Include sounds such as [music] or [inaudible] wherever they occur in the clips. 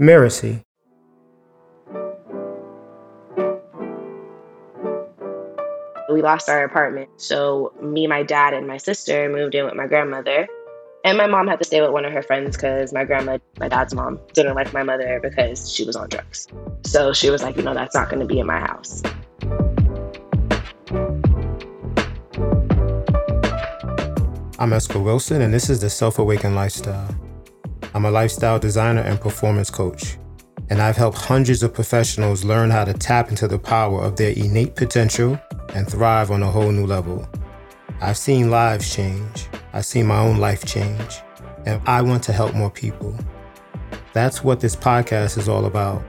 Mirasee. We lost our apartment. So me, my dad, and my sister moved in with my grandmother. And my mom had to stay with one of her friends because my grandma, my dad's mom, didn't like my mother because she was on drugs. So she was like, you know, that's not going to be in my house. I'm Esco Wilson, and this is the Self Awakened Lifestyle. I'm a lifestyle designer and performance coach, and I've helped hundreds of professionals learn how to tap into the power of their innate potential and thrive on a whole new level. I've seen lives change, I've seen my own life change, and I want to help more people. That's what this podcast is all about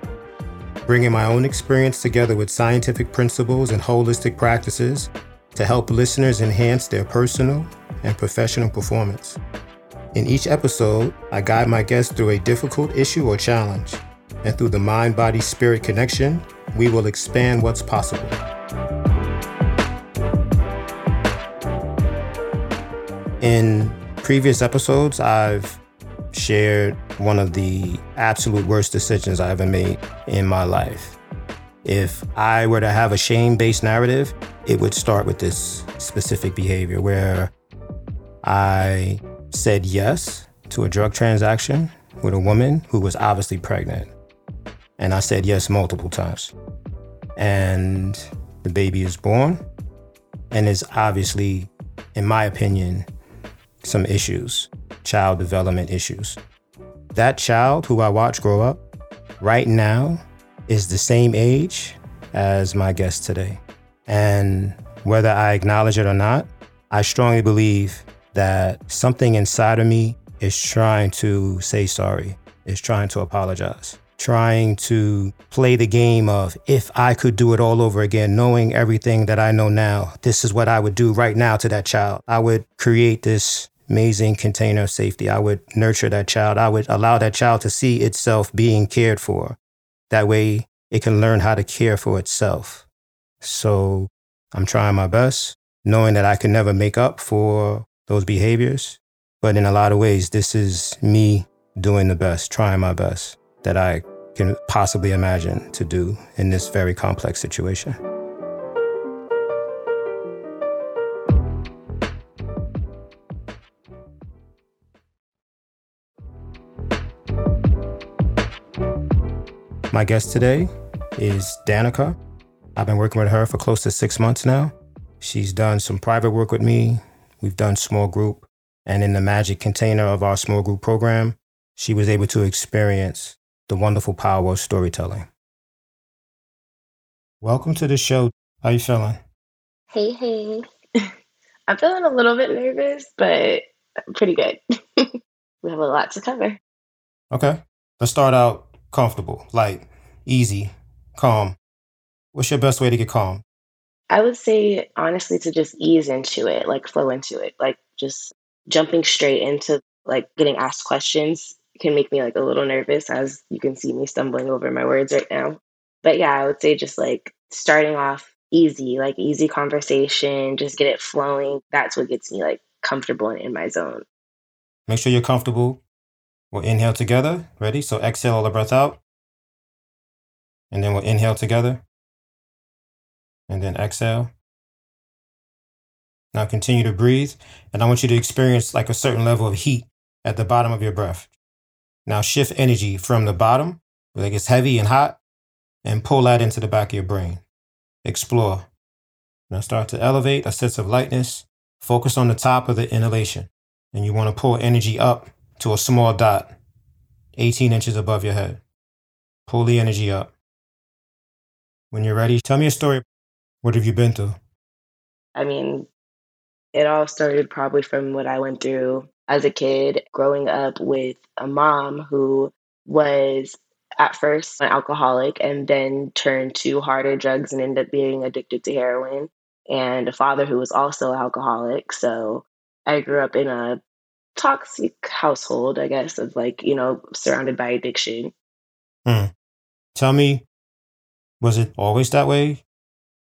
bringing my own experience together with scientific principles and holistic practices to help listeners enhance their personal and professional performance. In each episode, I guide my guests through a difficult issue or challenge, and through the mind body spirit connection, we will expand what's possible. In previous episodes, I've shared one of the absolute worst decisions I ever made in my life. If I were to have a shame based narrative, it would start with this specific behavior where I said yes to a drug transaction with a woman who was obviously pregnant. And I said yes multiple times. And the baby is born and is obviously, in my opinion, some issues, child development issues. That child who I watched grow up right now is the same age as my guest today. And whether I acknowledge it or not, I strongly believe that something inside of me is trying to say sorry, is trying to apologize, trying to play the game of if I could do it all over again, knowing everything that I know now, this is what I would do right now to that child. I would create this amazing container of safety. I would nurture that child. I would allow that child to see itself being cared for. That way it can learn how to care for itself. So I'm trying my best, knowing that I can never make up for those behaviors. But in a lot of ways, this is me doing the best, trying my best that I can possibly imagine to do in this very complex situation. My guest today is Danika. I've been working with her for close to six months now. She's done some private work with me. We've done small group. And in the magic container of our small group program, she was able to experience the wonderful power of storytelling. Welcome to the show. How you feeling? Hey, hey. [laughs] I'm feeling a little bit nervous, but pretty good. [laughs] we have a lot to cover. Okay. Let's start out comfortable, light, easy, calm. What's your best way to get calm? I would say, honestly, to just ease into it, like flow into it, like just jumping straight into like getting asked questions can make me like a little nervous, as you can see me stumbling over my words right now. But yeah, I would say just like starting off easy, like easy conversation, just get it flowing. That's what gets me like comfortable and in my zone. Make sure you're comfortable. We'll inhale together. Ready? So exhale all the breath out. And then we'll inhale together. And then exhale. Now continue to breathe. And I want you to experience like a certain level of heat at the bottom of your breath. Now shift energy from the bottom, where it gets heavy and hot, and pull that into the back of your brain. Explore. Now start to elevate a sense of lightness. Focus on the top of the inhalation. And you want to pull energy up to a small dot, 18 inches above your head. Pull the energy up. When you're ready, tell me a story. What have you been to? I mean, it all started probably from what I went through as a kid, growing up with a mom who was at first an alcoholic and then turned to harder drugs and ended up being addicted to heroin, and a father who was also alcoholic. So I grew up in a toxic household, I guess, of like, you know, surrounded by addiction. Hmm. Tell me, was it always that way?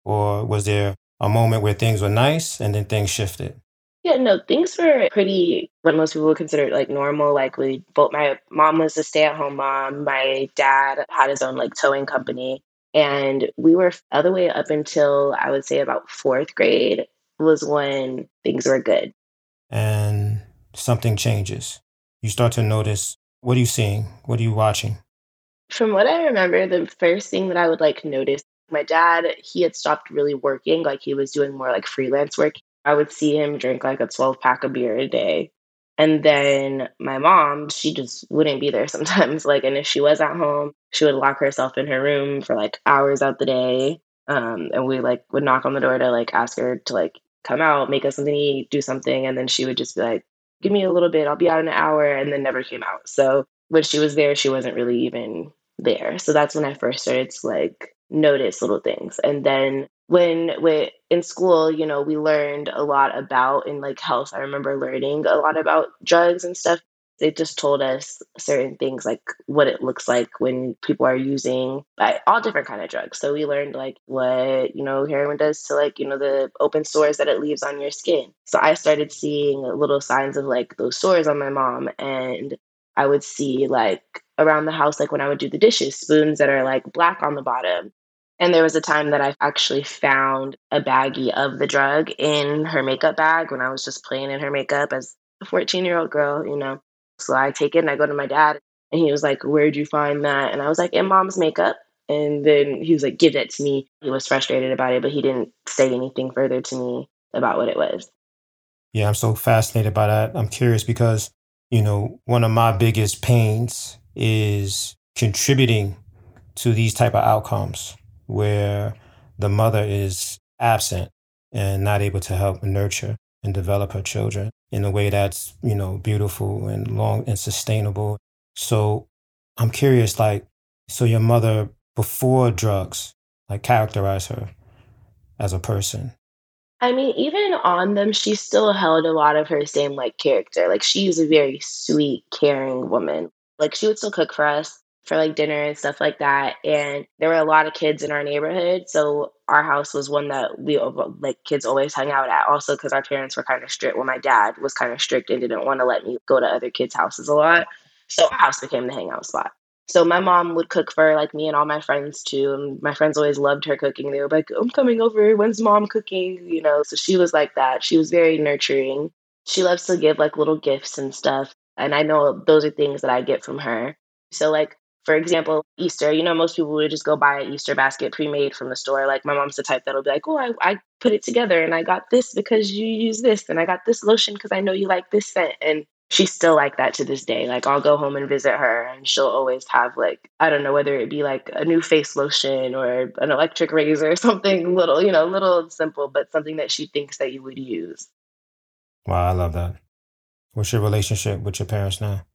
Or was there a moment where things were nice and then things shifted? Yeah, no, things were pretty what most people would consider, like, normal, like, we both my mom was a stay-at-home mom, my dad had his own, like, towing company, and we were all the way up until, I would say, about 4th grade was when things were good. And something changes. You start to notice what are you seeing? What are you watching? From what I remember, the first thing that I would, like, notice my dad, he had stopped really working, like, he was doing more, like, freelance work. I would see him drink, like, a 12 pack of beer a day. And then my mom, she just wouldn't be there [laughs] sometimes, like, and if she was at home, she would lock herself in her room for, like, hours out the day, um, and we, like, would knock on the door to, like, ask her to, like, come out, make us something to eat, do something, and then she would just be like, "Give me a little bit, I'll be out in an hour," and then never came out. So when she was there, she wasn't really even there. So that's when I first started to, like, notice little things. And then when we in school, you know, we learned a lot about in, like, health, I remember learning a lot about drugs and stuff. They just told us certain things, like what it looks like when people are using, like, all different kind of drugs. So we learned, like, what, you know, heroin does to, like, you know, the open sores that it leaves on your skin. So I started seeing little signs of, like, those sores on my mom, and I would see, like, around the house, like, when I would do the dishes, spoons that are, like, black on the bottom. And there was a time that I actually found a baggie of the drug in her makeup bag when I was just playing in her makeup as a fourteen-year-old girl, you know? So I take it and I go to my dad, and he was like, "Where'd you find that?" And I was like, "In mom's makeup." And then he was like, "Give that to me." He was frustrated about it, but he didn't say anything further to me about what it was. Yeah, I'm so fascinated by that. I'm curious because, you know, one of my biggest pains is contributing to these type of outcomes where the mother is absent and not able to help nurture and develop her children in a way that's, you know, beautiful and long and sustainable. So I'm curious, like, so your mother before drugs, like characterize her as a person. I mean, even on them, she still held a lot of her same, like, character. Like, she's a very sweet, caring woman. Like, she would still cook for us for, like, dinner and stuff like that, and there were a lot of kids in our neighborhood, so our house was one that we like, kids always hung out at, Also, because our parents were kinda strict well, my dad was kinda strict and didn't wanna let me go to other kids' houses a lot, so our house became the hangout spot. So my mom would cook for, like, me and all my friends too, and my friends always loved her cooking. They were like, "I'm coming over. When's mom cooking?" You know? So she was like that. She was very nurturing. She loves to give, like, little gifts and stuff, and I know those are things that I get from her. So, like, for example, Easter, you know, most people would just go buy an Easter basket pre-made from the store. Like, my mom's the type that'll be like, "Oh, I I put it together, and I got this because you use this, and I got this lotion because I know you like this scent," and she's still like that to this day. Like, I'll go home and visit her, and she'll always have, like, I don't know, whether it be, like, a new face lotion or an electric razor or [laughs] something little, you know, little and simple, but something that she thinks that you would use. Wow, I love that. What's your relationship with your parents now?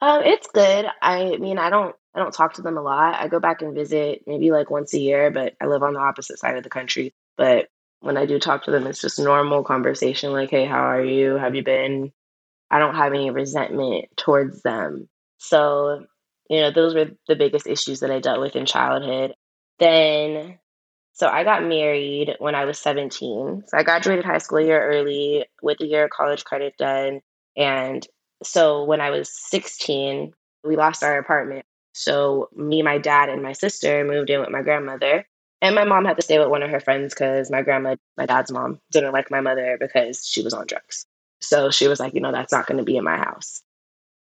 Um, it's good. I mean, I don't I don't talk to them a lot. I go back and visit maybe, like, once a year, but I live on the opposite side of the country. But when I do talk to them, it's just normal conversation like, "Hey, how are you? Have you been?" I don't have any resentment towards them. So, you know, those were the biggest issues that I dealt with in childhood. Then so I got married when I was 17. So I graduated high school a year early with a year of college credit done, and so when I was 16, we lost our apartment. So me, my dad, and my sister moved in with my grandmother, and my mom had to stay with one of her friends because my grandma my dad's mom didn't like my mother because she was on drugs. So she was like, "You know, that's not gonna be in my house."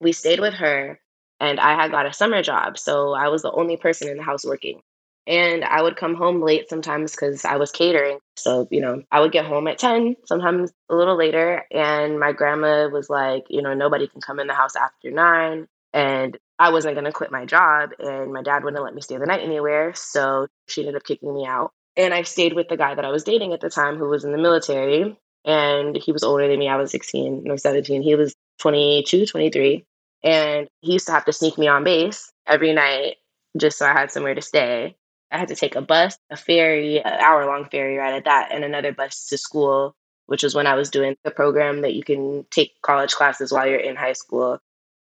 We stayed with her, and I had got a summer job, so I was the only person in the house working. And I would come home late sometimes because I was catering. So, you know, I would get home at 10, sometimes a little later, and my grandma was like, you know, "Nobody can come in the house after 9." And I wasn't gonna quit my job, and my dad wouldn't let me stay the night anywhere, so she ended up kicking me out. And I stayed with the guy that I was dating at the time who was in the military, and he was older than me. I was 16 or 17. He was 22, 23, and he used to have to sneak me on base every night just so I had somewhere to stay. I had to take a bus, a ferry, a hour-long ferry ride at that, and another bus to school, which was when I was doing the program that you can take college classes while you're in high school,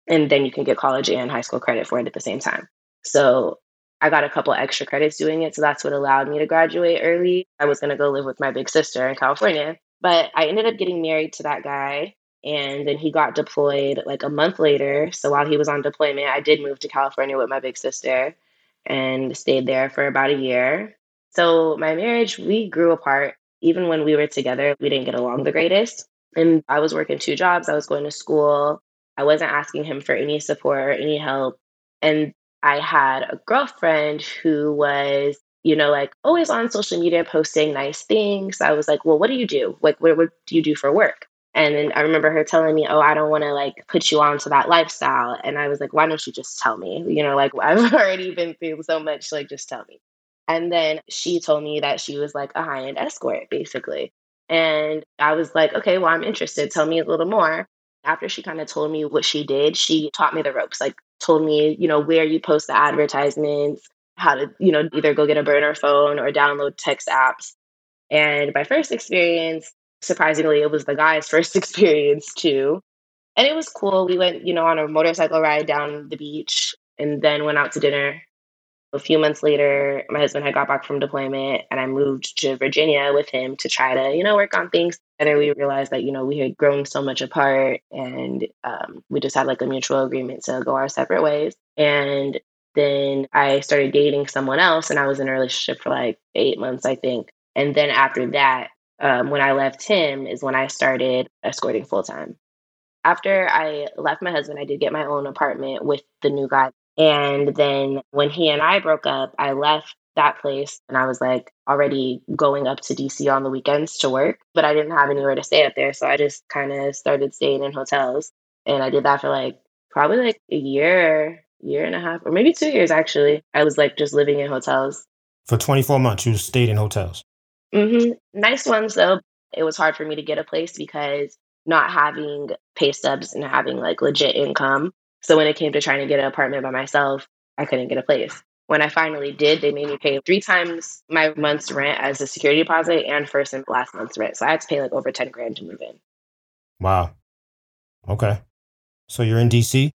and then you can get college and high school credit for it at the same time. So I got a couple extra credits doing it, so that's what allowed me to graduate early. I was gonna go live with my big sister in California, But I ended up getting married to that guy. And then he got deployed like a month later. So while he was on deployment, I did move to California with my big sister and stayed there for about a year. So my marriage, we grew apart. Even when we were together, we didn't get along the greatest. And I was working two jobs, I was going to school. I wasn't asking him for any support or any help. And I had a girlfriend who was, you know, like always on social media posting nice things. I was like, well, what do you do? Like, what, what do you do for work? And then I remember her telling me, Oh, I don't want to like put you onto that lifestyle. And I was like, Why don't you just tell me? You know, like [laughs] I've already been through so much, like just tell me. And then she told me that she was like a high end escort, basically. And I was like, Okay, well, I'm interested. Tell me a little more. After she kind of told me what she did, she taught me the ropes, like told me, you know, where you post the advertisements, how to, you know, either go get a burner phone or download text apps. And my first experience, surprisingly, it was the guy's [laughs] first experience too. And it was cool. We went, you know, on a motorcycle ride down the beach and then went out to dinner. A few months later, my husband had got back from deployment and I moved to Virginia with him to try to, you know, work on things. And we realized that, you know, we had grown so much apart and um, we just had like a mutual agreement to go our separate ways. And then I started dating someone else and I was in a relationship for like eight months, I think. And then after that, um, when I left him is when I started escorting full time. After I left my husband, I did get my own apartment with the new guy. And then when he and I broke up, I left that place and I was like already going up to DC on the weekends to work, but I didn't have anywhere to stay up there. So I just kind of started staying in hotels. And I did that for like probably like a year, year and a half, or maybe two years actually. I was like just living in hotels. For 24 months, you stayed in hotels. Hmm Nice ones though. It was hard for me to get a place because not having pay stubs and having like legit income. So when it came to trying to get an apartment by myself, I couldn't get a place. When I finally did, they made me pay three times my month's rent as a security deposit and first and last month's rent. So I had to pay like over 10 grand to move in. Wow. Okay. So you're in DC?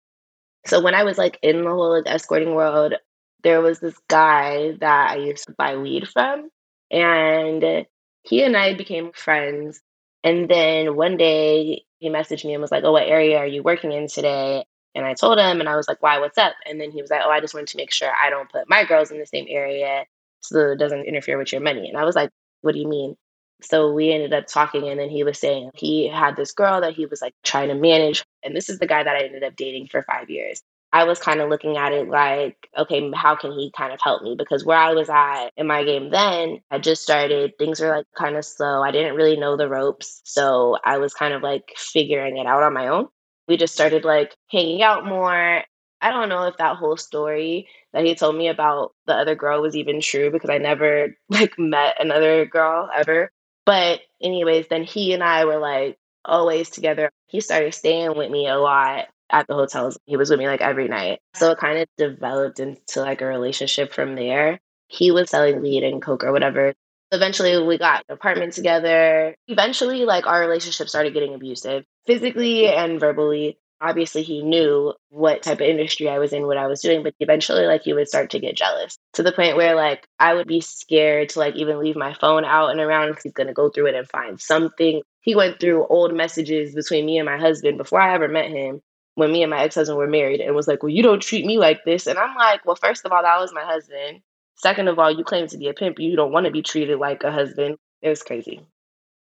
So when I was like in the whole like, escorting world, there was this guy that I used to buy weed from. And he and I became friends. And then one day he messaged me and was like, Oh, what area are you working in today? And I told him, and I was like, Why, what's up? And then he was like, Oh, I just wanted to make sure I don't put my girls in the same area so it doesn't interfere with your money. And I was like, What do you mean? So we ended up talking, and then he was saying he had this girl that he was like trying to manage. And this is the guy that I ended up dating for five years. I was kind of looking at it like, okay, how can he kind of help me? Because where I was at in my game then, I just started, things were like kind of slow. I didn't really know the ropes. So I was kind of like figuring it out on my own. We just started like hanging out more. I don't know if that whole story that he told me about the other girl was even true because I never [laughs] like met another girl ever. But, anyways, then he and I were like always together. He started staying with me a lot at the hotels. He was with me like every night. So it kind of developed into like a relationship from there. He was selling weed and coke or whatever. Eventually we got an apartment together. Eventually like our relationship started getting abusive physically and verbally. Obviously he knew what type of industry I was in, what I was doing, but eventually like he would start to get jealous to the point where like I would be scared to like even leave my phone out and around because he's gonna go through it and find something. He went through old messages between me and my husband before I ever met him when me and my ex-husband were married and was like, Well, you don't treat me like this. And I'm like, Well, first of all, that was my husband. Second of all, you claim to be a pimp. You don't want to be treated like a husband. It was crazy.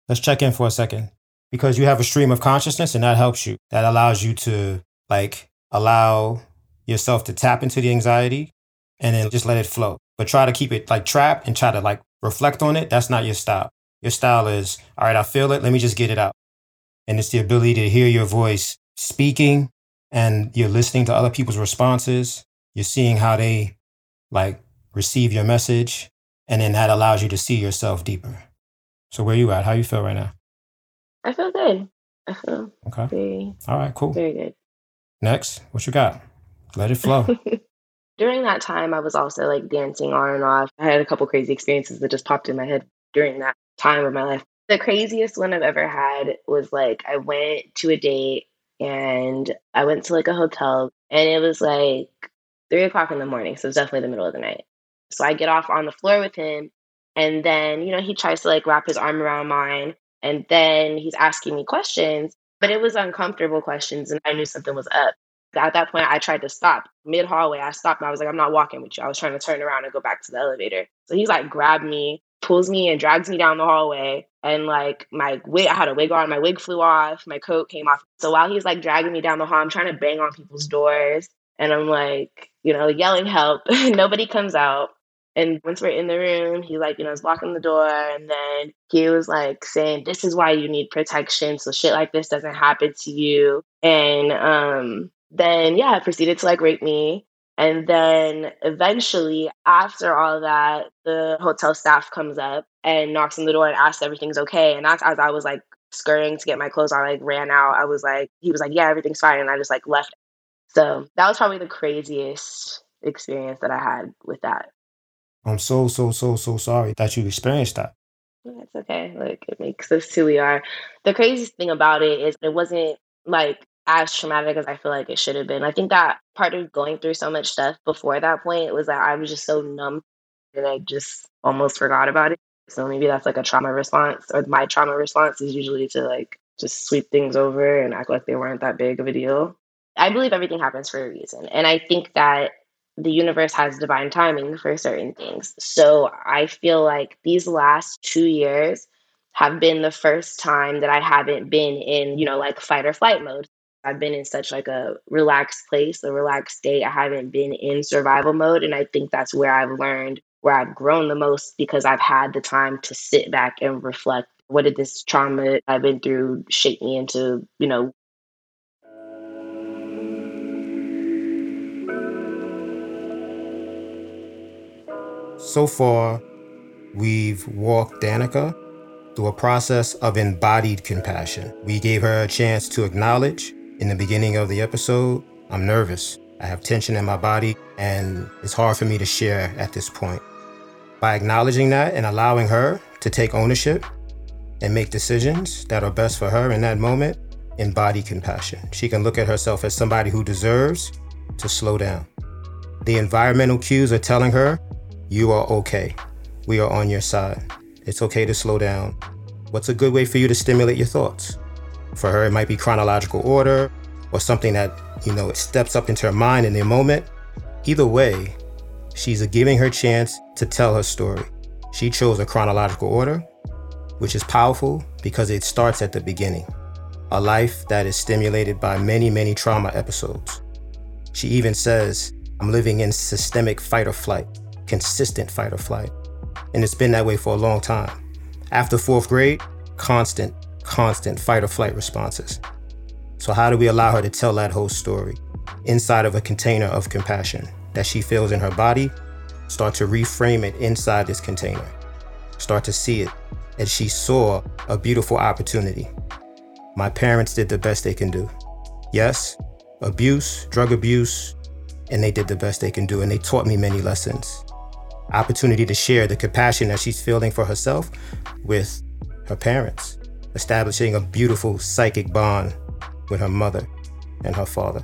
Let's check in for a second. Because you have a stream of consciousness and that helps you. That allows you to like allow yourself to tap into the anxiety and then just let it flow. But try to keep it like trapped and try to like reflect on it. That's not your style. Your style is, all right, I feel it. Let me just get it out. And it's the ability to hear your voice speaking and you're listening to other people's responses. You're seeing how they like receive your message. And then that allows you to see yourself deeper. So where you at? How you feel right now? I feel good. I feel Okay. very, All right, cool. very good. Next, what you got? Let it flow. [laughs] during that time, I was also like dancing on and off. I had a couple crazy experiences that just popped in my head during that time of my life. The craziest one I've ever had was like I went to a date and I went to like a hotel and it was like three o'clock in the morning. So it's definitely the middle of the night. So I get off on the floor with him and then, you know, he tries to like wrap his arm around mine. And then he's asking me questions, but it was uncomfortable questions. And I knew something was up. At that point, I tried to stop mid hallway. I stopped. I was like, I'm not walking with you. I was trying to turn around and go back to the elevator. So he's like, grabbed me, pulls me and drags me down the hallway. And like my wig, I had a wig on, my wig flew off, my coat came off. So while he's like dragging me down the hall, I'm trying to bang on people's doors. And I'm like, you know, yelling help. [laughs] Nobody comes out. And once we're in the room, he like, you know, is locking the door. And then he was like saying, This is why you need protection. So shit like this doesn't happen to you. And um then yeah, proceeded to like rape me. And then eventually, after all that, the hotel staff comes up and knocks on the door and asks everything's okay. And that's as I was like scurrying to get my clothes on, I like ran out. I was like, he was like, yeah, everything's fine. And I just like left. So that was probably the craziest experience that I had with that. I'm so, so, so, so sorry that you experienced that. It's okay. Like it makes us who we are. The craziest thing about it is it wasn't like as traumatic as I feel like it should have been. I think that part of going through so much stuff before that point was that I was just so numb that I just almost forgot about it. So maybe that's like a trauma response, or my trauma response is usually to like just sweep things over and act like they weren't that big of a deal. I believe everything happens for a reason. And I think that the universe has divine timing for certain things. So I feel like these last two years have been the first time that I haven't been in, you know, like fight or flight mode. I've been in such like a relaxed place, a relaxed state. I haven't been in survival mode. And I think that's where I've learned, where I've grown the most because I've had the time to sit back and reflect. What did this trauma I've been through shape me into, you know, So far, we've walked Danika through a process of embodied compassion. We gave her a chance to acknowledge in the beginning of the episode, I'm nervous. I have tension in my body, and it's hard for me to share at this point. By acknowledging that and allowing her to take ownership and make decisions that are best for her in that moment, embody compassion. She can look at herself as somebody who deserves to slow down. The environmental cues are telling her, you are okay. We are on your side. It's okay to slow down. What's a good way for you to stimulate your thoughts? For her, it might be chronological order or something that, you know, it steps up into her mind in the moment. Either way, she's giving her chance to tell her story. She chose a chronological order, which is powerful because it starts at the beginning. A life that is stimulated by many, many trauma episodes. She even says, I'm living in systemic fight or flight, consistent fight or flight. And it's been that way for a long time. After fourth grade, constant constant fight or flight responses. So, how do we allow her to tell that whole story inside of a container of compassion that she feels in her body? Start to reframe it inside this container. Start to see it as she saw a beautiful opportunity. My parents did the best they can do. Yes, abuse, drug abuse, and they did the best they can do, and they taught me many lessons. Opportunity to share the compassion that she's feeling for herself with her parents establishing a beautiful psychic bond with her mother and her father.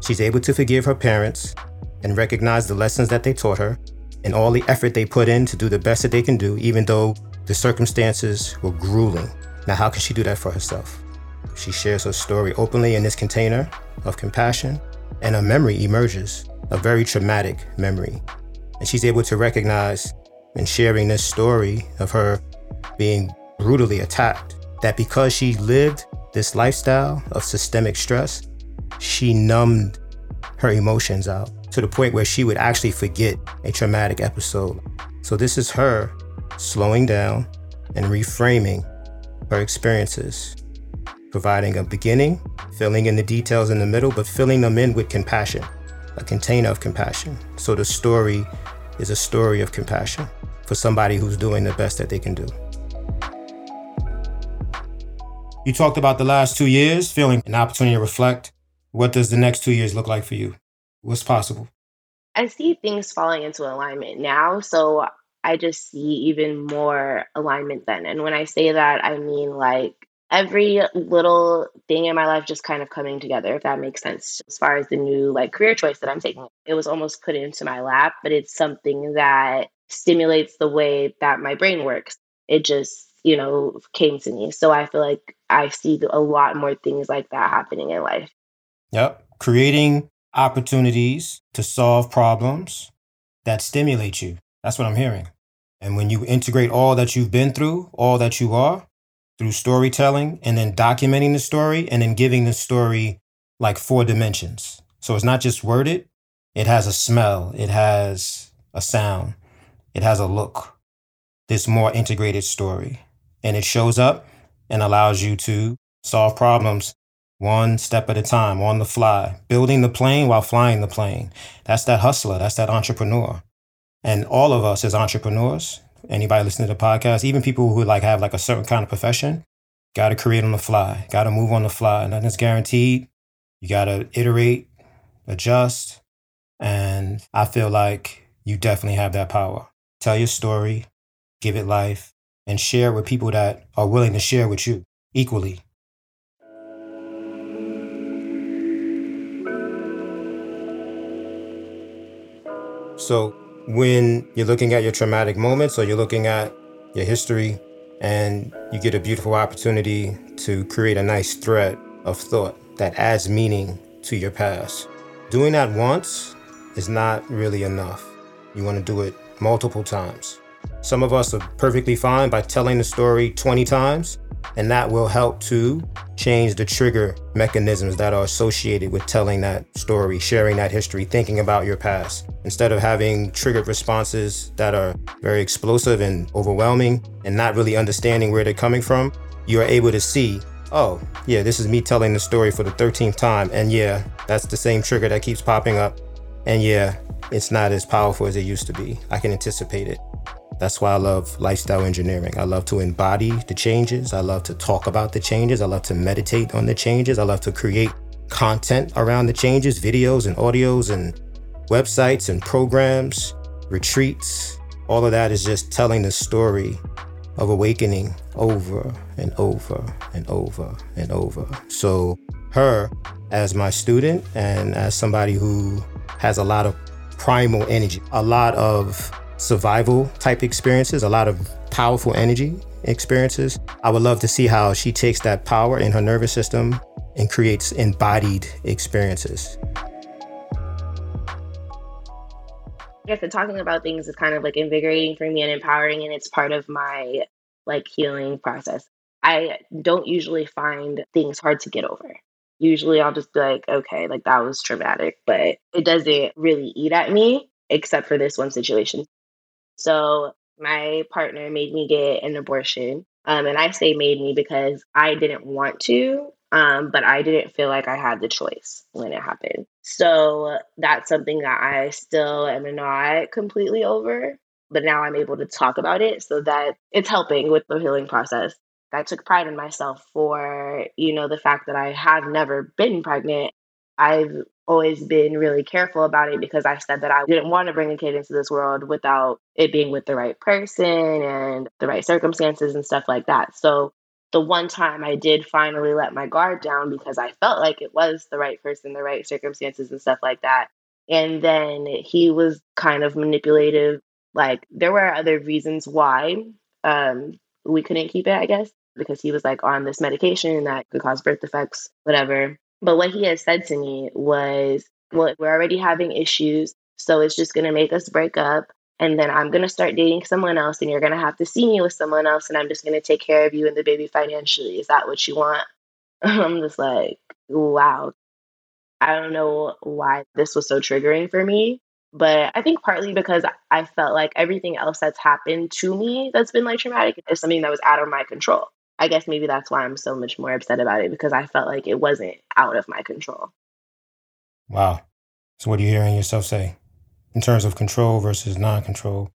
She's able to forgive her parents and recognize the lessons that they taught her and all the effort they put in to do the best that they can do, even though the circumstances were grueling. Now, how can she do that for herself? She shares her story openly in this container of compassion, and a memory emerges, a very traumatic memory. And she's able to recognize in sharing this story of her being brutally attacked. That because she lived this lifestyle of systemic stress, she numbed her emotions out to the point where she would actually forget a traumatic episode. So, this is her slowing down and reframing her experiences, providing a beginning, filling in the details in the middle, but filling them in with compassion, a container of compassion. So, the story is a story of compassion for somebody who's doing the best that they can do. You talked about the last two years, feeling an opportunity to reflect. What does the next two years look like for you? What's possible? I see things falling into alignment now. So I just see even more alignment then. And when I say that, I mean like every little thing in my life just kind of coming together, if that makes sense. As far as the new like career choice that I'm taking, it was almost put into my lap, but it's something that stimulates the way that my brain works. It just you know, came to me. So I feel like I see a lot more things like that happening in life. Yep. Creating opportunities to solve problems that stimulate you. That's what I'm hearing. And when you integrate all that you've been through, all that you are, through storytelling and then documenting the story and then giving the story like four dimensions. So it's not just worded, it has a smell, it has a sound, it has a look. This more integrated story. And it shows up and allows you to solve problems one step at a time on the fly, building the plane while flying the plane. That's that hustler, that's that entrepreneur. And all of us as entrepreneurs, anybody listening to the podcast, even people who like have like a certain kind of profession, got to create on the fly, got to move on the fly. Nothing's guaranteed. You got to iterate, adjust. And I feel like you definitely have that power. Tell your story, give it life, and share with people that are willing to share with you equally. So, when you're looking at your traumatic moments or you're looking at your history and you get a beautiful opportunity to create a nice thread of thought that adds meaning to your past. Doing that once is not really enough. You want to do it multiple times. Some of us are perfectly fine by telling the story 20 times, and that will help to change the trigger mechanisms that are associated with telling that story, sharing that history, thinking about your past. Instead of having triggered responses that are very explosive and overwhelming and not really understanding where they're coming from, you are able to see, oh, yeah, this is me telling the story for the 13th time. And yeah, that's the same trigger that keeps popping up. And yeah, it's not as powerful as it used to be. I can anticipate it. That's why I love lifestyle engineering. I love to embody the changes. I love to talk about the changes. I love to meditate on the changes. I love to create content around the changes, videos and audios and websites and programs, retreats. All of that is just telling the story of awakening over and over and over and over. So, her as my student and as somebody who has a lot of primal energy, a lot of survival type experiences, a lot of powerful energy experiences. I would love to see how she takes that power in her nervous system and creates embodied experiences. Yes, and talking about things is kind of like invigorating for me and empowering, and it's part of my like healing process. I don't usually find things hard to get over. Usually I'll just be like, okay, like that was traumatic, but it doesn't really eat at me except for this one situation. So my partner made me get an abortion. Um, and I say made me because I didn't want to, um, but I didn't feel like I had the choice when it happened. So that's something that I still am not completely over, but now I'm able to talk about it so that it's helping with the healing process. I took pride in myself for, you know, the fact that I have never been pregnant. I've always been really careful about it because I said that I didn't want to bring a kid into this world without it being with the right person and the right circumstances and stuff like that. So the one time I did finally let my guard down because I felt like it was the right person, the right circumstances and stuff like that. And then he was kind of manipulative. Like there were other reasons why um, we couldn't keep it, I guess, because he was like on this medication that could cause birth defects, whatever. But what he had said to me was, well, we're already having issues. So it's just going to make us break up. And then I'm going to start dating someone else, and you're going to have to see me with someone else. And I'm just going to take care of you and the baby financially. Is that what you want? [laughs] I'm just like, wow. I don't know why this was so triggering for me. But I think partly because I felt like everything else that's happened to me that's been like traumatic is something that was out of my control. I guess maybe that's why I'm so much more upset about it because I felt like it wasn't out of my control. Wow. So, what are you hearing yourself say in terms of control versus non control?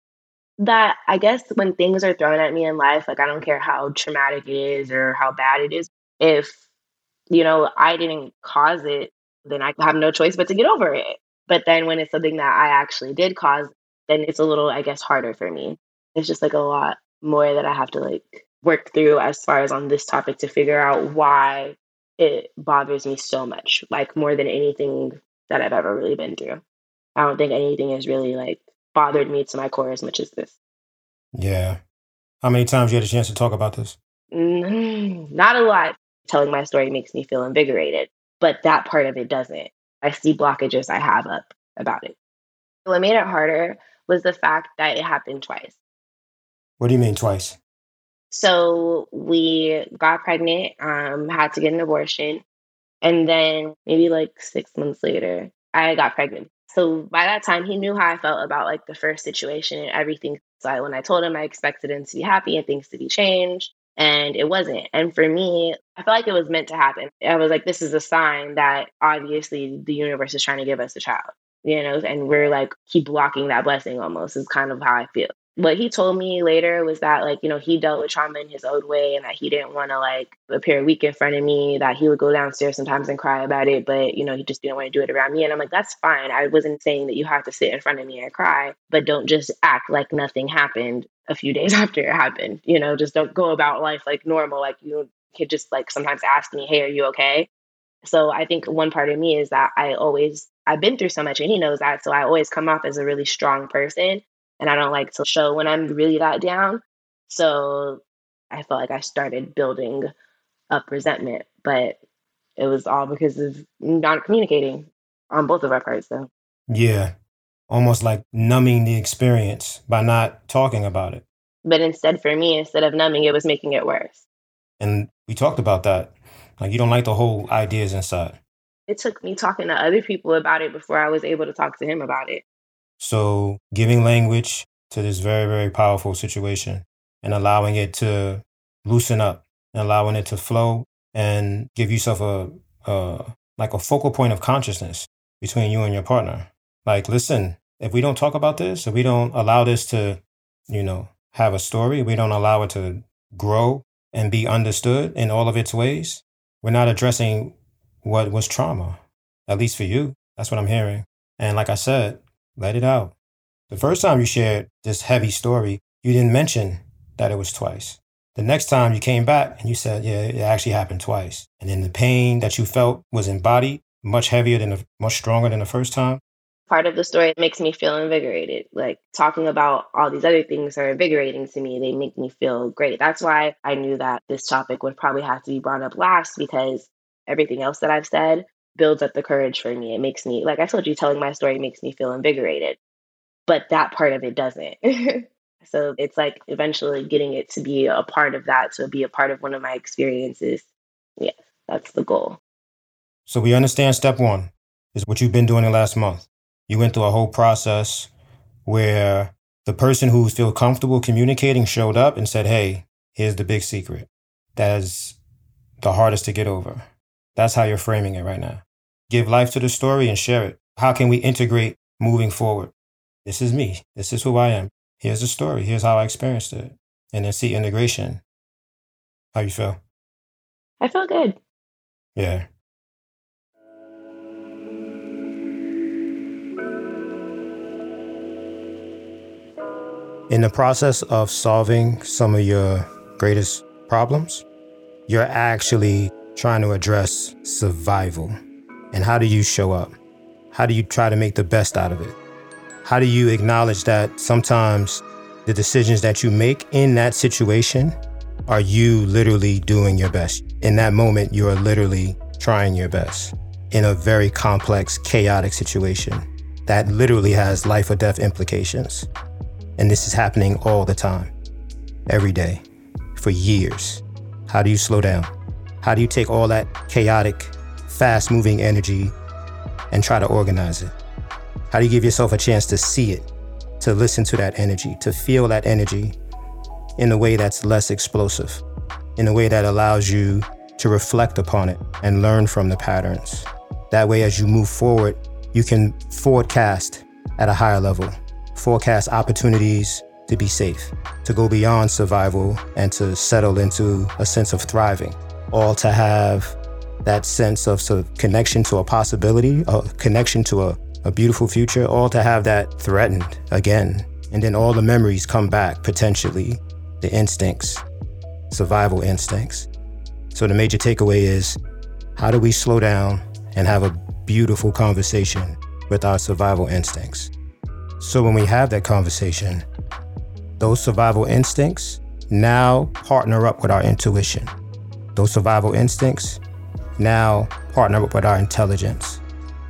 That I guess when things are thrown at me in life, like I don't care how traumatic it is or how bad it is, if, you know, I didn't cause it, then I have no choice but to get over it. But then when it's something that I actually did cause, then it's a little, I guess, harder for me. It's just like a lot more that I have to like work through as far as on this topic to figure out why it bothers me so much, like more than anything that I've ever really been through. I don't think anything has really like bothered me to my core as much as this. Yeah. How many times you had a chance to talk about this? Mm, [sighs] not a lot. Telling my story makes me feel invigorated, but that part of it doesn't. I see blockages I have up about it. What made it harder was the fact that it happened twice. What do you mean twice? So we got pregnant, um, had to get an abortion. And then maybe like six months later, I got pregnant. So by that time, he knew how I felt about like the first situation and everything. So I, when I told him I expected him to be happy and things to be changed, and it wasn't. And for me, I felt like it was meant to happen. I was like, this is a sign that obviously the universe is trying to give us a child, you know, and we're like keep blocking that blessing almost is kind of how I feel what he told me later was that like you know he dealt with trauma in his own way and that he didn't want to like appear weak in front of me that he would go downstairs sometimes and cry about it but you know he just didn't want to do it around me. And i'm like that's fine. I wasn't saying that you have to sit in front of me and cry but don't just act like nothing happened a few [laughs] days after it happened. You know just don't go about life like normal. Like you could just like sometimes ask me hey are you okay so i think one part of me is that i always I've been through so much and he knows that. So I always come off as a really strong person and I don't like to show when I'm really that down. So I felt like I started building up resentment, but it was all because of not communicating on both of our parts, though. Yeah. Almost like numbing the experience by not talking about it. But instead, for me, instead of numbing, it was making it worse. And we talked about that. Like, you don't like the whole ideas inside. It took me talking to other people about it before I was able to talk to him about it. So, giving language to this very, very powerful situation and allowing it to loosen up and allowing it to flow and give yourself a, a like a focal point of consciousness between you and your partner. Like, listen, if we don't talk about this, if we don't allow this to, you know, have a story, we don't allow it to grow and be understood in all of its ways, we're not addressing what was trauma, at least for you. That's what I'm hearing. And like I said, let it out. The first time you shared this heavy story, you didn't mention that it was twice. The next time you came back and you said, yeah, it actually happened twice. And then the pain that you felt was embodied, much heavier than, the, much stronger than the first time. Part of the story makes me feel invigorated. Like talking about all these other things are invigorating to me. They make me feel great. That's why I knew that this topic would probably have to be brought up last because everything else that I've said builds up the courage for me. It makes me, like I told you, telling my story makes me feel invigorated, but that part of it doesn't. [laughs] so it's like eventually getting it to be a part of that, to be a part of one of my experiences. Yeah, that's the goal. So we understand step one is what you've been doing the last month. You went through a whole process where the person who feel comfortable communicating showed up and said, Hey, here's the big secret. That is the hardest to get over. That's how you're framing it right now. Give life to the story and share it. How can we integrate moving forward? This is me. This is who I am. Here's the story. Here's how I experienced it. And then see integration. How you feel? I feel good. Yeah. In the process of solving some of your greatest problems, you're actually trying to address survival. And how do you show up? How do you try to make the best out of it? How do you acknowledge that sometimes the decisions that you make in that situation are you literally doing your best? In that moment, you are literally trying your best in a very complex, chaotic situation that literally has life or death implications. And this is happening all the time, every day, for years. How do you slow down? How do you take all that chaotic, fast moving energy and try to organize it? How do you give yourself a chance to see it, to listen to that energy, to feel that energy in a way that's less explosive, in a way that allows you to reflect upon it and learn from the patterns? That way, as you move forward, you can forecast at a higher level, forecast opportunities to be safe, to go beyond survival and to settle into a sense of thriving all to have that sense of sort of connection to a possibility, a connection to a, a beautiful future, all to have that threatened again. And then all the memories come back potentially, the instincts, survival instincts. So the major takeaway is how do we slow down and have a beautiful conversation with our survival instincts? So when we have that conversation, those survival instincts now partner up with our intuition. Those survival instincts now partner up with our intelligence,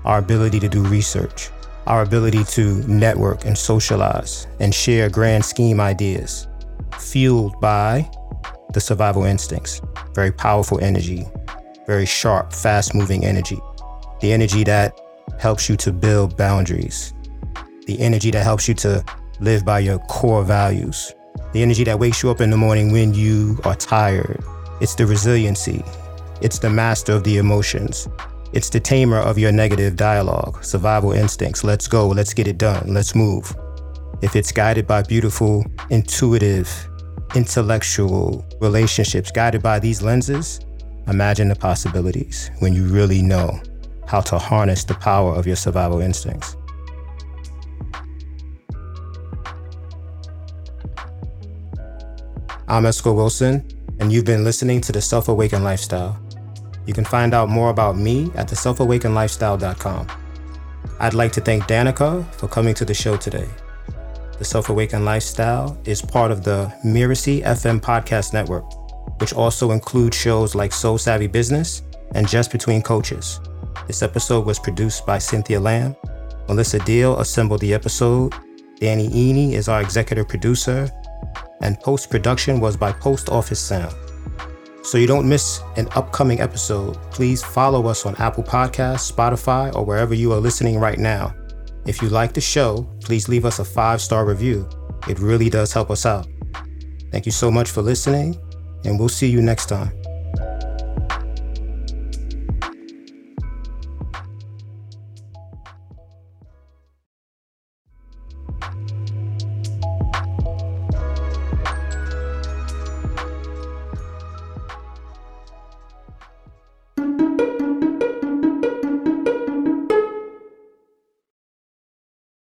our ability to do research, our ability to network and socialize and share grand scheme ideas, fueled by the survival instincts. Very powerful energy, very sharp, fast moving energy. The energy that helps you to build boundaries, the energy that helps you to live by your core values, the energy that wakes you up in the morning when you are tired. It's the resiliency, it's the master of the emotions, it's the tamer of your negative dialogue, survival instincts. Let's go, let's get it done, let's move. If it's guided by beautiful, intuitive, intellectual relationships guided by these lenses, imagine the possibilities when you really know how to harness the power of your survival instincts. I'm Esco Wilson, and you've been listening to the Self Awakened Lifestyle. You can find out more about me at theselfawakenedlifestyle.com. I'd like to thank Danika for coming to the show today. The Self Awakened Lifestyle is part of the Mirasee FM podcast network, which also includes shows like Soul Savvy Business and Just Between Coaches. This episode was produced by Cynthia Lamb. Melissa Deal assembled the episode. Danny Iny is our executive producer, and post production was by Post Office Sound. So you don't miss an upcoming episode, please follow us on Apple Podcasts, Spotify, or wherever you are listening right now. If you like the show, please leave us a five star review. It really does help us out. Thank you so much for listening, and we'll see you next time.